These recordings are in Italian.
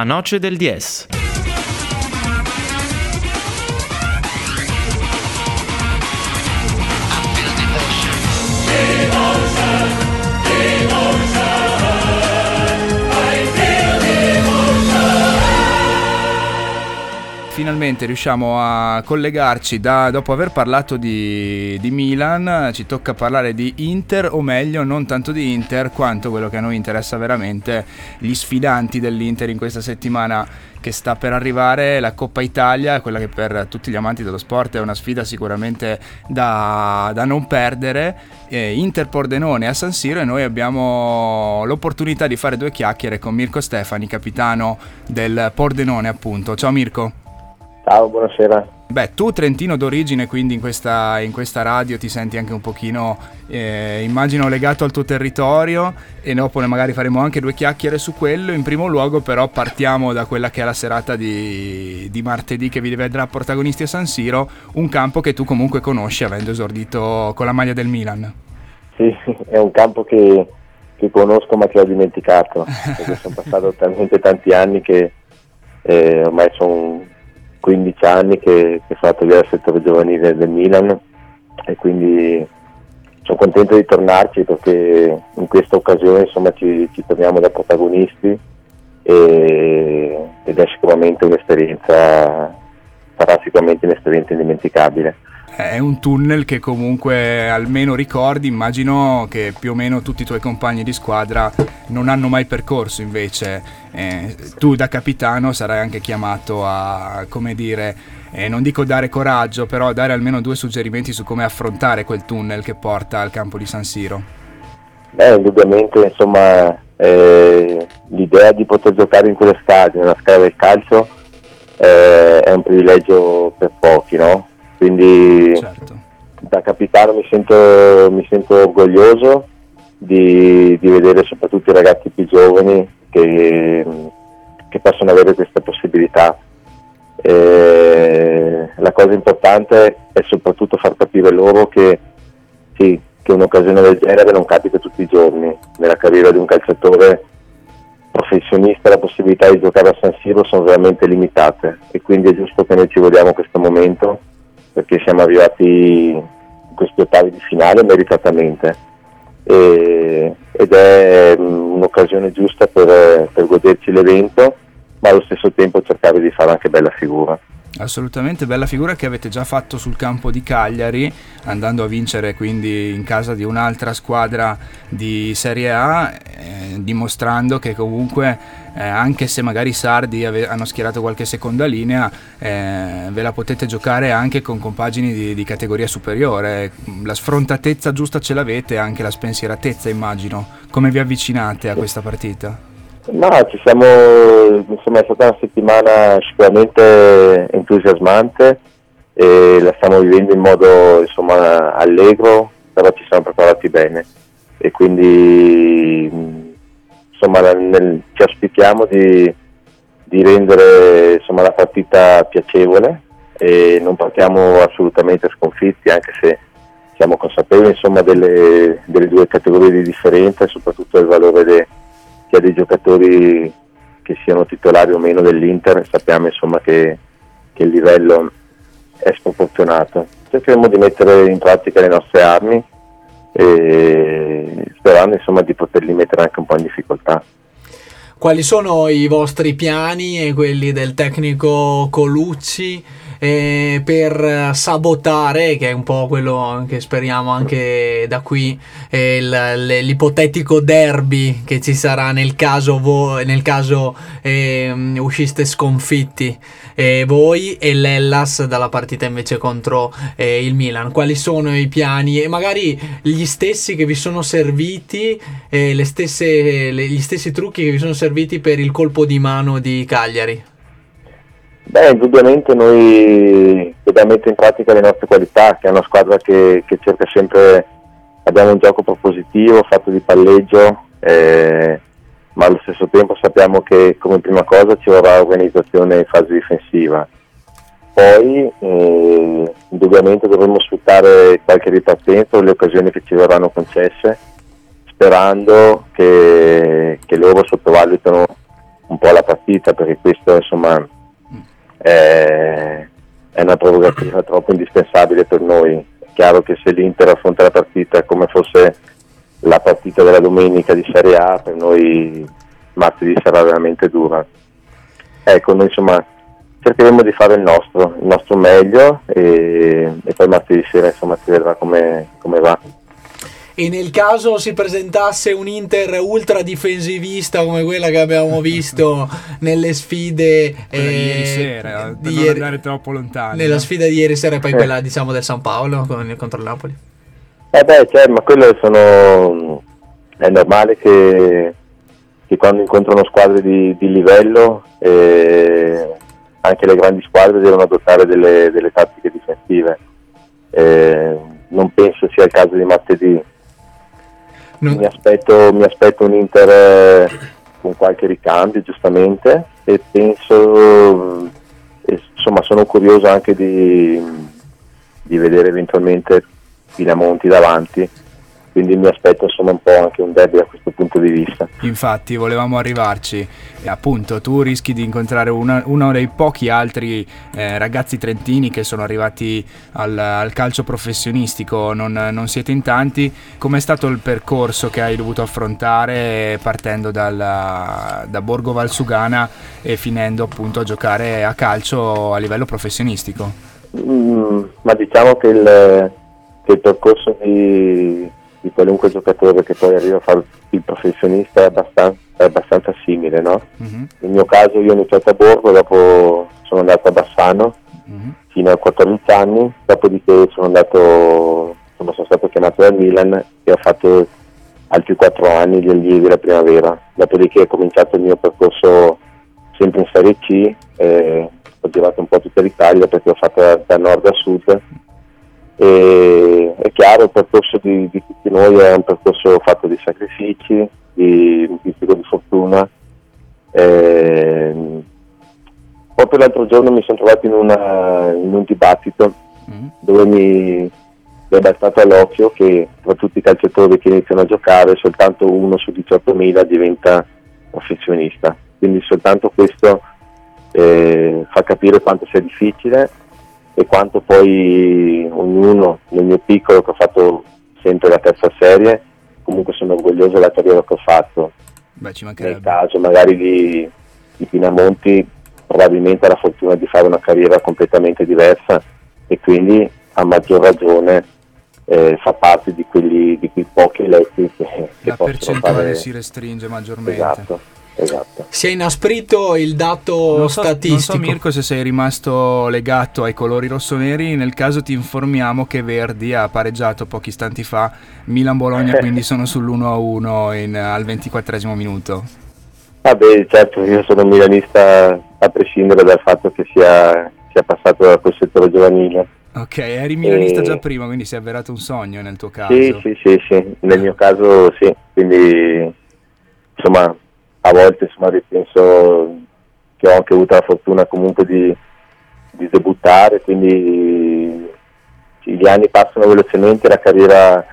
La noce del 10. Finalmente riusciamo a collegarci da, dopo aver parlato di, di, Milan, ci tocca parlare di Inter, o meglio non tanto di Inter quanto quello che a noi interessa veramente, gli sfidanti dell'Inter in questa settimana che sta per arrivare, la Coppa Italia, quella che per tutti gli amanti dello sport è una sfida sicuramente da, da non perdere, Inter Pordenone a San Siro e noi abbiamo l'opportunità di fare due chiacchiere con Mirko Stefani, capitano del Pordenone appunto. Ciao Mirko. Ciao, buonasera. Beh, tu trentino d'origine, quindi in questa, in questa radio ti senti anche un pochino, eh, immagino, legato al tuo territorio e dopo magari faremo anche due chiacchiere su quello. In primo luogo però partiamo da quella che è la serata di, di martedì che vi vedrà protagonisti a San Siro, un campo che tu comunque conosci avendo esordito con la maglia del Milan. Sì, è un campo che, che conosco ma che ho dimenticato, perché sono passati talmente tanti anni che eh, ormai sono 15 anni che, che sono attivo al settore giovanile del Milan e quindi sono contento di tornarci perché in questa occasione insomma, ci, ci torniamo da protagonisti e, ed è sicuramente un'esperienza, sarà sicuramente un'esperienza indimenticabile è un tunnel che comunque almeno ricordi, immagino che più o meno tutti i tuoi compagni di squadra non hanno mai percorso invece, eh, tu da capitano sarai anche chiamato a, come dire, eh, non dico dare coraggio, però dare almeno due suggerimenti su come affrontare quel tunnel che porta al campo di San Siro. Beh, indubbiamente insomma eh, l'idea di poter giocare in quelle stadio, nella scala del calcio, eh, è un privilegio per pochi, no? Quindi certo. da capitano mi sento, mi sento orgoglioso di, di, vedere soprattutto i ragazzi più giovani che, che possono avere questa possibilità. E la cosa importante è soprattutto far capire loro che, sì, che un'occasione del genere non capita tutti i giorni. Nella carriera di un calciatore professionista la possibilità di giocare a San Siro sono veramente limitate e quindi è giusto che noi ci vogliamo questo momento perché siamo arrivati in questi ottavi di finale meritatamente e, ed è mm, un'occasione giusta per, per goderci l'evento ma allo stesso tempo cercare di fare anche bella figura. Assolutamente bella figura che avete già fatto sul campo di Cagliari, andando a vincere quindi in casa di un'altra squadra di Serie A, eh, dimostrando che comunque eh, anche se magari i sardi ave- hanno schierato qualche seconda linea, eh, ve la potete giocare anche con compagini di, di, categoria superiore. La sfrontatezza giusta ce l'avete, anche la spensieratezza immagino. Come vi avvicinate a questa partita? No, ci siamo, insomma è stata una settimana sicuramente entusiasmante e la stiamo vivendo in modo insomma, allegro, però ci siamo preparati bene. E quindi insomma, nel, ci auspichiamo di, di rendere insomma, la partita piacevole e non partiamo assolutamente sconfitti anche se siamo consapevoli insomma, delle, delle, due categorie di differenza e soprattutto del valore de, ha dei giocatori che siano titolari o meno dell'Inter sappiamo insomma, che, che il livello è sproporzionato cercheremo di mettere in pratica le nostre armi e sperando insomma, di poterli mettere anche un po' in difficoltà. Quali sono i vostri piani e quelli del tecnico Colucci eh, per sabotare, che è un po' quello che speriamo anche da qui, eh, l'ipotetico derby che ci sarà nel caso, vo- nel caso eh, usciste sconfitti voi e l'Ellas dalla partita invece contro eh, il Milan. Quali sono i piani e magari gli stessi che vi sono serviti, le stesse, le, gli stessi trucchi che vi sono serviti per il colpo di mano di Cagliari? Beh, indubbiamente noi dobbiamo mettere in pratica le nostre qualità, che è una squadra che, che cerca sempre, abbiamo un gioco propositivo, fatto di palleggio, eh, ma allo stesso tempo sappiamo che come prima cosa ci vorrà organizzazione in fase difensiva. Poi eh, indubbiamente dovremo sfruttare qualche ripartenza o le occasioni che ci verranno concesse, sperando che, che loro sottovalutino un po' la partita perché questo insomma è, è una prerogativa troppo indispensabile per noi. È chiaro che se l'Inter affronta la partita come fosse la partita della domenica di Serie A, per noi martedì sarà veramente dura. Ecco, noi insomma cercheremo di fare il nostro, il nostro meglio e, e poi martedì sera insomma si vedrà come, come va e nel caso si presentasse un Inter ultra difensivista come quella che abbiamo visto nelle sfide eh, di ieri sera, per di non ieri, andare troppo lontano. Nella no? sfida di ieri sera e poi eh. quella diciamo del San Paolo con, contro il Napoli. Eh beh, cioè, ma quello sono è normale che, che quando incontrano squadre di, di livello eh, anche le grandi squadre devono adottare delle, delle tattiche difensive. Eh, non penso sia il caso di martedì non... Mi, aspetto, mi, aspetto, un Inter eh, con qualche ricambio giustamente e penso, eh, insomma sono curioso anche di, di vedere eventualmente Pinamonti davanti quindi mi aspetto insomma un po' anche un derby da questo punto di vista. Infatti volevamo arrivarci, e appunto tu rischi di incontrare una, uno dei pochi altri eh, ragazzi trentini che sono arrivati al, al calcio professionistico, non, non, siete in tanti, com'è stato il percorso che hai dovuto affrontare partendo dal, da Borgo Valsugana e finendo appunto a giocare a calcio a livello professionistico? Mm, ma diciamo che il, che il percorso di di qualunque giocatore che poi arriva a fare il professionista è abbastanza, è abbastanza simile. No? Uh-huh. Nel mio caso io ho iniziato a Borgo, dopo sono andato a Bassano uh-huh. fino a 14 anni, dopodiché sono, andato, sono stato chiamato da Milan e ho fatto altri 4 anni di allievi la primavera, dopodiché ho cominciato il mio percorso sempre in Serie C, eh, ho girato un po' tutta l'Italia perché ho fatto da, da nord a sud e, è chiaro, il percorso di, di, tutti noi è un percorso fatto di sacrifici, di un pizzico di fortuna. E, proprio l'altro giorno mi sono trovato in, una, in un dibattito mm. dove mi, mi è bastato all'occhio che tra tutti i calciatori che iniziano a giocare soltanto uno su 18.000 diventa professionista. Quindi soltanto questo eh, fa capire quanto sia difficile e quanto poi ognuno nel mio piccolo che ho fatto sempre la terza serie comunque sono orgoglioso della carriera che ho fatto. Beh, nel caso magari di, di Pinamonti probabilmente ha la fortuna di fare una carriera completamente diversa e quindi a maggior ragione eh, fa parte di, quelli, di quei pochi eletti che, che la percentuale fare... si restringe maggiormente. Esatto esatto. Si è inasprito il dato non so, statistico. Non so Mirko se sei rimasto legato ai colori rossoneri, nel caso ti informiamo che Verdi ha pareggiato pochi istanti fa Milan-Bologna, quindi sono sull'1-1 in, al 24 minuto. Vabbè, certo, io sono milanista a prescindere dal fatto che sia, sia passato da quel settore giovanile. Ok, eri milanista e... già prima, quindi si è avverato un sogno nel tuo caso. Sì, sì, sì, sì. nel mio caso sì, quindi insomma a volte insomma, ripenso che ho anche avuto la fortuna comunque di, di debuttare, quindi gli anni passano velocemente, la carriera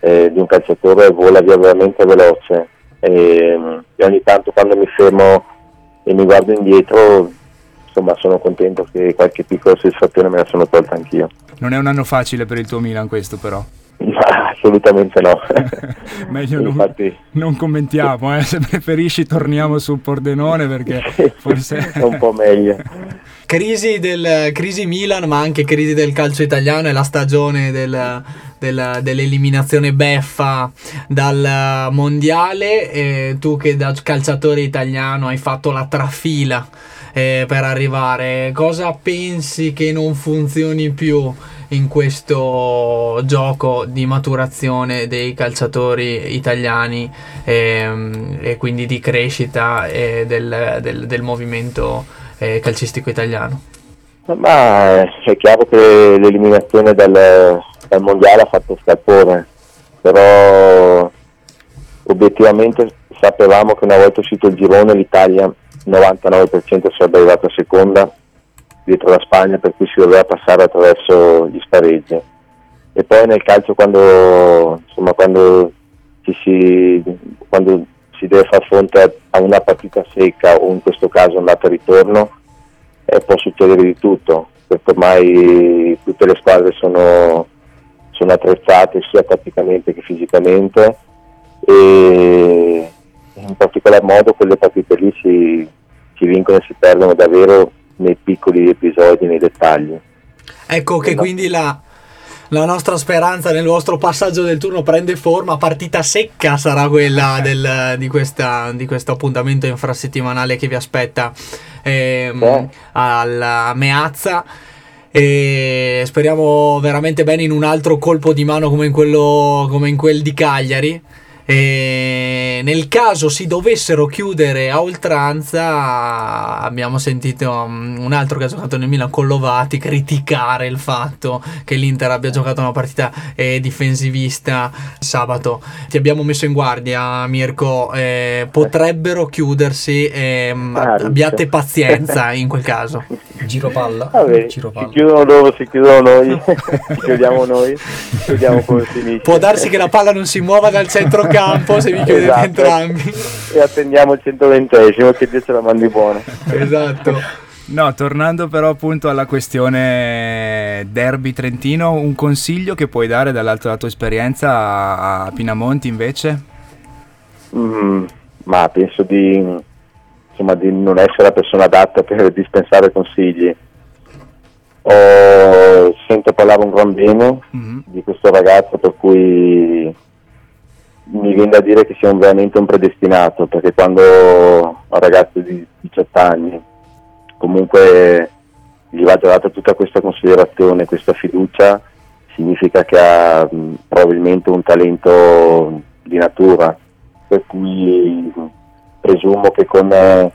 eh, di un calciatore vola via veramente veloce e, e, ogni tanto quando mi fermo e mi guardo indietro insomma sono contento che qualche piccola soddisfazione me la sono tolta anch'io. Non è un anno facile per il tuo Milan questo però. assolutamente no. Meglio Infatti... non, non, commentiamo, eh. se preferisci torniamo sul Pordenone perché forse è un po' meglio. Crisi, del, crisi Milan, ma anche crisi del calcio italiano e la stagione del, del, dell'eliminazione beffa dal mondiale. E tu che da calciatore italiano hai fatto la trafila eh, per arrivare, cosa pensi che non funzioni più? In questo gioco di maturazione dei calciatori italiani e, ehm, e quindi di crescita del, del, del, movimento eh, calcistico italiano? Ma è chiaro che l'eliminazione dal, dal mondiale ha fatto scalpore, però obiettivamente sapevamo che una volta uscito il girone l'Italia 99% sarebbe arrivata seconda dietro la Spagna per cui si doveva passare attraverso gli spareggi. E poi nel calcio quando, insomma, quando, si, quando si deve far fronte a una partita secca o in questo caso andata e ritorno, eh, può succedere di tutto, perché ormai tutte le squadre sono, sono attrezzate sia tatticamente che fisicamente e in particolar modo quelle partite lì si, si vincono e si perdono davvero nei piccoli episodi, nei dettagli. Ecco che quindi la, la nostra speranza nel vostro passaggio del turno prende forma. Partita secca sarà quella del, di, questa, di, questo appuntamento infrasettimanale che vi aspetta ehm, eh. alla Meazza. E speriamo veramente bene in un altro colpo di mano come in, quello, come in quel di Cagliari. E nel caso si dovessero chiudere a oltranza, abbiamo sentito um, un altro che ha giocato nel Milan con Lovati criticare il fatto che l'Inter abbia giocato una partita eh, difensivista sabato. Ti abbiamo messo in guardia, Mirko. Eh, potrebbero chiudersi. Eh, abbiate pazienza in quel caso. Giro palla. Vabbè, Giro palla. Si chiudono loro, si chiudono noi, ci chiudiamo noi, chiudiamo come finisce. Può darsi che la palla non si muova dal centrocampo campo se vi chiudete esatto. entrambi. E attendiamo il 120esimo che Dio ce la mandi buona. Esatto. No, tornando però appunto alla questione derby trentino, un consiglio che puoi dare dall'alto della tua esperienza a Pinamonti invece? Mm, ma penso di, insomma, di non essere la persona adatta per dispensare consigli. Ho, sento parlare un gran bene mm-hmm. di questo ragazzo per cui mi viene da dire che sia un, veramente un predestinato, perché quando un ragazzo di 18 anni comunque gli va data tutta questa considerazione, questa fiducia, significa che ha mh, probabilmente un talento di natura, per cui presumo che con eh,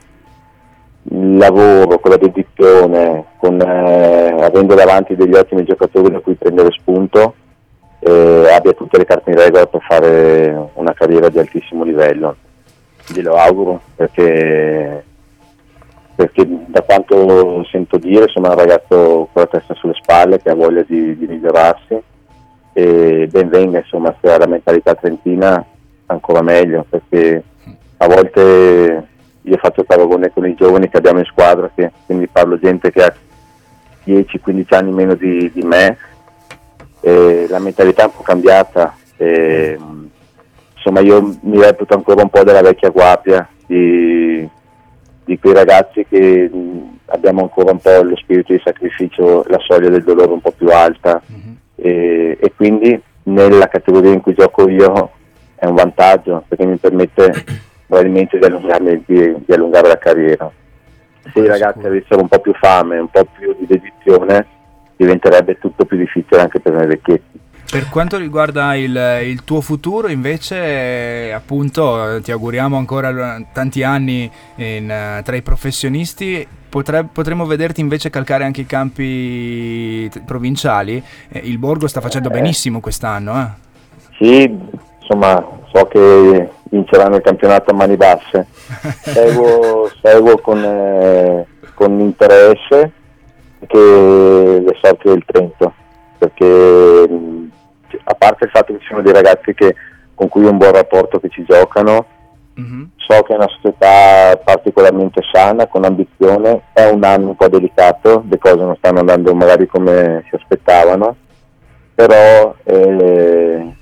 il lavoro, con la dedizione, con, eh, avendo davanti degli ottimi giocatori da cui prendere spunto, eh, abbia tutte le carte in regola per fare una carriera di altissimo livello. Glielo auguro perché, perché da quanto sento dire sono un ragazzo con la testa sulle spalle che ha voglia di, di migliorarsi e ben venga insomma se ha la mentalità trentina ancora meglio perché a volte io faccio paragone con i giovani che abbiamo in squadra, che, quindi parlo gente che ha 10-15 anni meno di, di me eh, la mentalità è un po' cambiata. Eh, insomma, io mi reputo ancora un po' della vecchia guardia di, di quei ragazzi che abbiamo ancora un po' lo spirito di sacrificio, la soglia del dolore un po' più alta mm-hmm. e, e, quindi nella categoria in cui gioco io è un vantaggio perché mi permette probabilmente di, allungarmi, di, di allungare la carriera. Se i ragazzi avessero un po' più fame, un po' più di dedizione, diventerebbe tutto più difficile anche per noi vecchietti. Per quanto riguarda il, il, tuo futuro, invece, appunto, ti auguriamo ancora tanti anni in, tra i professionisti. Potre, potremmo vederti invece calcare anche i campi provinciali. Eh, il Borgo sta facendo eh, benissimo quest'anno. Eh? Sì, insomma, so che vinceranno il campionato a mani basse. seguo, seguo con, eh, con interesse che le sorti del Trento, perché a parte il fatto che ci sono dei ragazzi che, con cui ho un buon rapporto che ci giocano, mm-hmm. so che è una società particolarmente sana, con ambizione, è un anno un po' delicato, le cose non stanno andando magari come si aspettavano, però eh,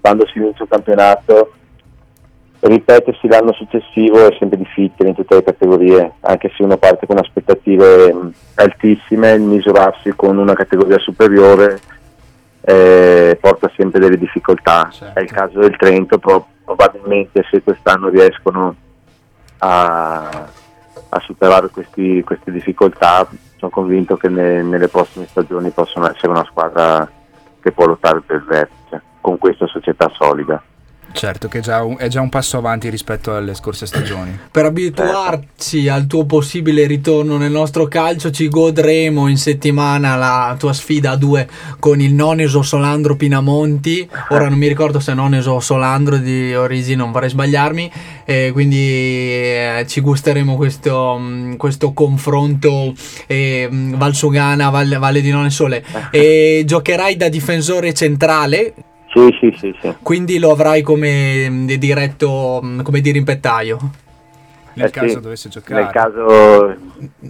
quando si vince un campionato ripetersi l'anno successivo è sempre difficile in tutte le categorie, anche se uno parte con aspettative altissime, misurarsi con una categoria superiore eh, porta sempre delle difficoltà. Certo. È il caso del Trento, probabilmente se quest'anno riescono a, a superare questi, queste difficoltà, sono convinto che ne, nelle prossime stagioni possono essere una squadra che può lottare per il vertice con questa società solida. Certo, che è già, un, è già un passo avanti rispetto alle scorse stagioni. Per abituarci al tuo possibile ritorno nel nostro calcio, ci godremo in settimana la tua sfida a due con il Noneso Solandro Pinamonti. Ora non mi ricordo se è Noneso o Solandro di origine, non vorrei sbagliarmi. Eh, quindi eh, ci gusteremo questo, mm, questo confronto eh, Valsugana, Valle, Valle di Nonesole. E giocherai da difensore centrale Sì, sì, sì, sì. Quindi lo avrai come mm, diretto, mm, come dirimpettaio. Nel Eh caso sì, dovesse giocare. Nel caso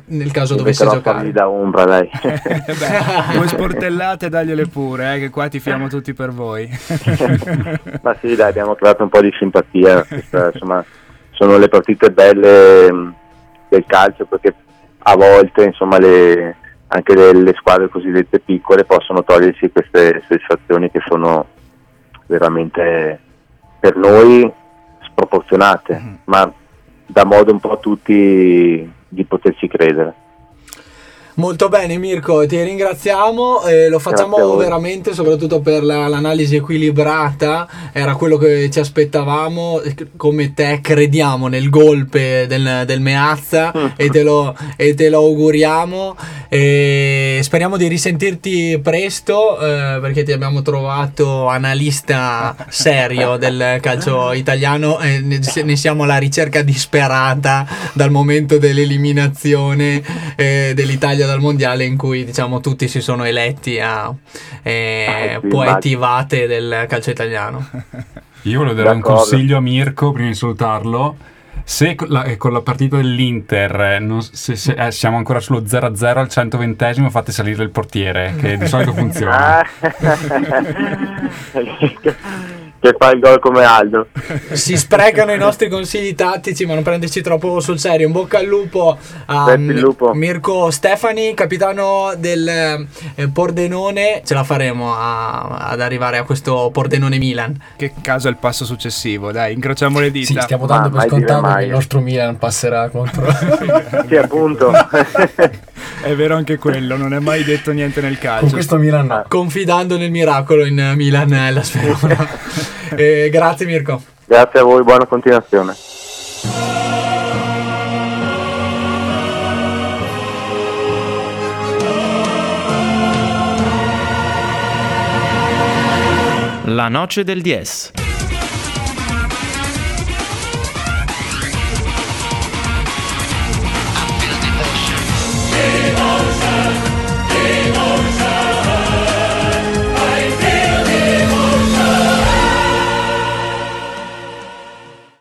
Nel caso dovesse giocare. da ombra, dai. Beh, due sportellate dagliele pure, eh, che qua tifiamo tutti per voi. Ma sì, dai, abbiamo creato un po' di simpatia. Questa, insomma, sono le partite belle mh, del calcio perché a volte, insomma, le- anche le, le squadre cosiddette piccole possono togliersi queste sensazioni che sono veramente per noi sproporzionate, Mhm. ma dà modo un po' a tutti di poterci credere. Molto bene Mirko, ti ringraziamo, eh, lo facciamo veramente soprattutto per la- l'analisi equilibrata, era quello che ci aspettavamo, come te crediamo nel golpe del, del Meazza e, te lo, e te lo auguriamo e speriamo di risentirti presto eh, perché ti abbiamo trovato analista serio del calcio italiano e ne, ne siamo alla ricerca disperata dal momento dell'eliminazione eh, dell'Italia dal mondiale in cui diciamo tutti si sono eletti a eh, Ah, sì, poeti vate del calcio italiano. Io volevo dare un D'accordo. consiglio a Mirko prima di salutarlo. Se con la, eh, con la partita dell'Inter eh, non- se- se- eh, siamo ancora sullo 0-0 al 120 fate salire il portiere, che di solito funziona. Che fa il gol come Aldo. si sprecano i nostri consigli tattici ma non prenderci troppo sul serio in bocca al lupo a lupo. Mirko Stefani capitano del eh, Pordenone ce la faremo a- ad arrivare a questo Pordenone Milan che caso è il passo successivo? Dai, incrociamo le Sì, dita. stiamo Ma dando per mai dire scontato che il nostro Milan passerà contro... Sì, appunto. È vero anche quello, non è mai detto niente nel calcio. Con questo Milan no. confidando nel miracolo in eh, Milan e la Sverona Eh, grazie Mirko Grazie a voi, buona continuazione. La noce del 10.